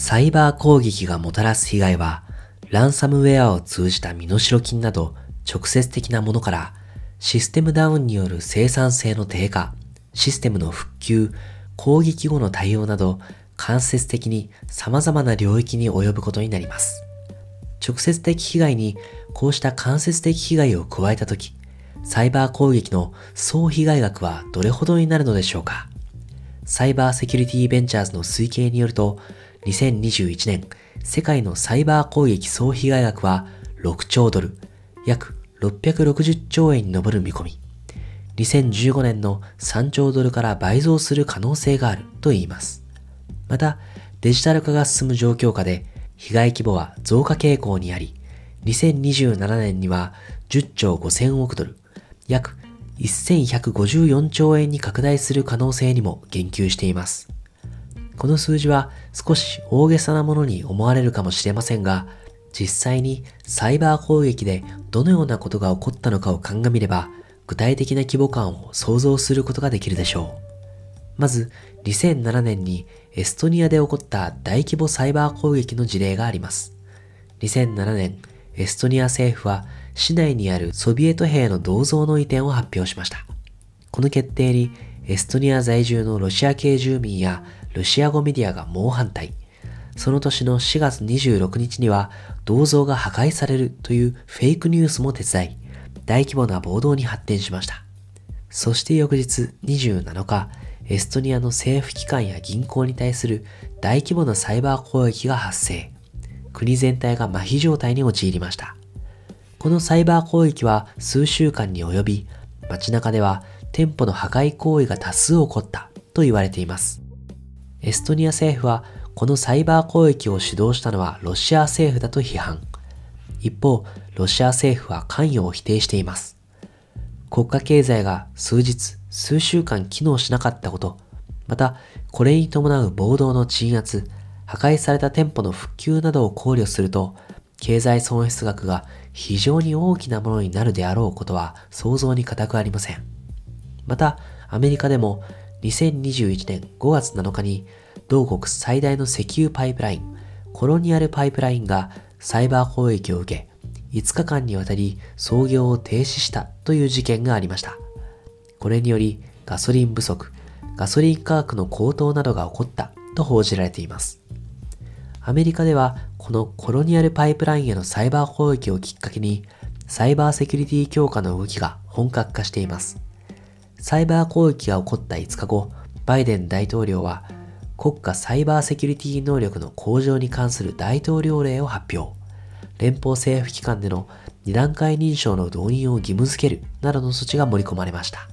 サイバー攻撃がもたらす被害は、ランサムウェアを通じた身代金など直接的なものから、システムダウンによる生産性の低下、システムの復旧、攻撃後の対応など、間接的に様々な領域に及ぶことになります。直接的被害にこうした間接的被害を加えたとき、サイバー攻撃の総被害額はどれほどになるのでしょうか？サイバーセキュリティベンチャーズの推計によると、2021年、世界のサイバー攻撃総被害額は6兆ドル、約660兆円に上る見込み。2015年の3兆ドルから倍増する可能性があると言います。また、デジタル化が進む状況下で、被害規模は増加傾向にあり、2027年には10兆5000億ドル、約1154兆円に拡大する可能性にも言及しています。この数字は少し大げさなものに思われるかもしれませんが、実際にサイバー攻撃でどのようなことが起こったのかを鑑みれば、具体的な規模感を想像することができるでしょう。まず、2007年にエストニアで起こった大規模サイバー攻撃の事例があります。2007年、エストニア政府は市内にあるソビエト兵の銅像の移転を発表しました。この決定にエストニア在住のロシア系住民やロシア語メディアが猛反対。その年の4月26日には銅像が破壊されるというフェイクニュースも手伝い、大規模な暴動に発展しました。そして翌日27日、エストニアの政府機関や銀行に対する大規模なサイバー攻撃が発生。国全体が麻痺状態に陥りました。このサイバー攻撃は数週間に及び、街中では店舗の破壊行為が多数起こったと言われています。エストニア政府はこのサイバー攻撃を主導したのはロシア政府だと批判。一方、ロシア政府は関与を否定しています。国家経済が数日、数週間機能しなかったこと、また、これに伴う暴動の鎮圧、破壊された店舗の復旧などを考慮すると、経済損失額が非常に大きなものになるであろうことは想像に難くありません。また、アメリカでも2021年5月7日に同国最大の石油パイプライン、コロニアルパイプラインがサイバー攻撃を受け、5日間にわたり操業を停止したという事件がありました。これによりガソリン不足、ガソリン価格の高騰などが起こったと報じられています。アメリカではこのコロニアルパイプラインへのサイバー攻撃をきっかけにサイバーセキュリティ強化の動きが本格化しています。サイバー攻撃が起こった5日後、バイデン大統領は国家サイバーセキュリティ能力の向上に関する大統領令を発表。連邦政府機関での2段階認証の導入を義務付けるなどの措置が盛り込まれました。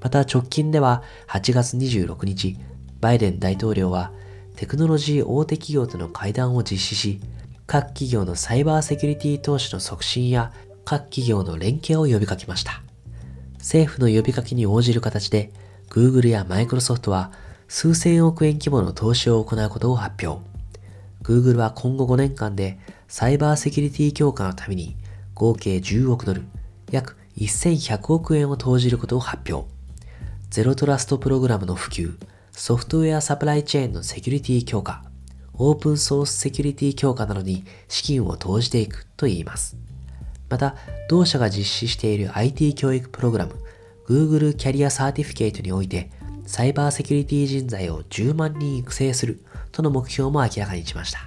また直近では8月26日、バイデン大統領はテクノロジー大手企業との会談を実施し、各企業のサイバーセキュリティ投資の促進や各企業の連携を呼びかけました。政府の呼びかけに応じる形で、Google や Microsoft は数千億円規模の投資を行うことを発表。Google は今後5年間でサイバーセキュリティ強化のために合計10億ドル、約1100億円を投じることを発表。ゼロトラストプログラムの普及、ソフトウェアサプライチェーンのセキュリティ強化、オープンソースセキュリティ強化などに資金を投じていくと言います。また、同社が実施している IT 教育プログラム、Google キャリアサーティフィケートにおいて、サイバーセキュリティ人材を10万人育成するとの目標も明らかにしました。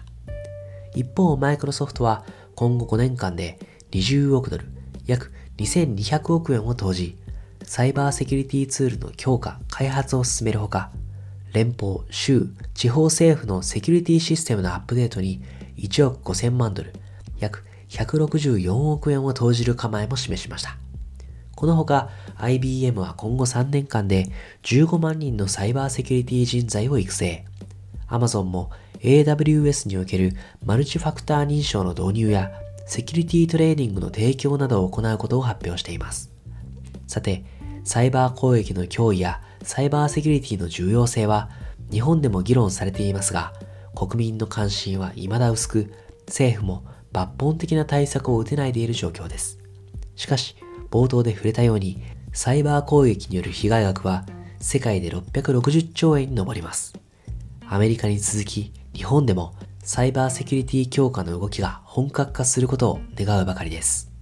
一方、マイクロソフトは今後5年間で20億ドル、約2200億円を投じ、サイバーセキュリティツールの強化、開発を進めるほか、連邦、州、地方政府のセキュリティシステムのアップデートに1億5000万ドル、約164億円を投じる構えも示しました。このほか IBM は今後3年間で15万人のサイバーセキュリティ人材を育成。Amazon も AWS におけるマルチファクター認証の導入やセキュリティトレーニングの提供などを行うことを発表しています。さて、サイバー攻撃の脅威やサイバーセキュリティの重要性は日本でも議論されていますが、国民の関心は未だ薄く、政府も抜本的な対策を打てないでいる状況です。しかし、冒頭で触れたように、サイバー攻撃による被害額は世界で660兆円に上ります。アメリカに続き、日本でもサイバーセキュリティ強化の動きが本格化することを願うばかりです。